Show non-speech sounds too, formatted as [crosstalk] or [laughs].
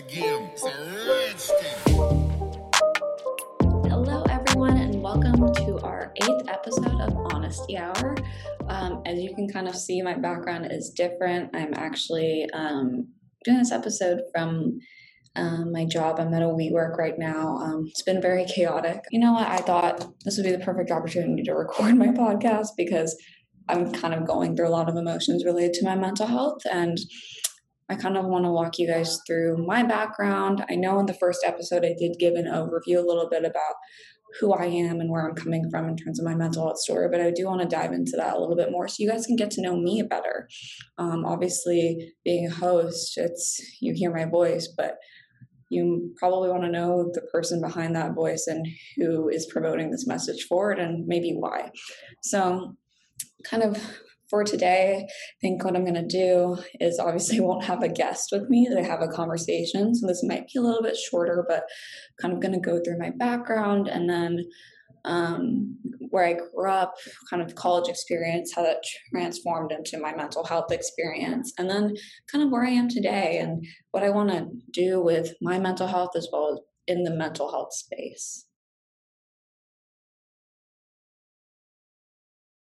again. Hello, everyone, and welcome to our eighth episode of Honesty Hour. Um, as you can kind of see, my background is different. I'm actually um, doing this episode from um, my job. I'm at a WeWork right now. Um, it's been very chaotic. You know what? I thought this would be the perfect opportunity to record my podcast because I'm kind of going through a lot of emotions related to my mental health and I kind of want to walk you guys through my background. I know in the first episode I did give an overview a little bit about who I am and where I'm coming from in terms of my mental health story, but I do want to dive into that a little bit more so you guys can get to know me better. Um, obviously, being a host, it's you hear my voice, but you probably want to know the person behind that voice and who is promoting this message forward and maybe why. So, kind of for today, I think what I'm going to do is obviously [laughs] won't have a guest with me to have a conversation. So this might be a little bit shorter, but kind of going to go through my background and then um, where I grew up, kind of college experience, how that transformed into my mental health experience, and then kind of where I am today and what I want to do with my mental health as well as in the mental health space.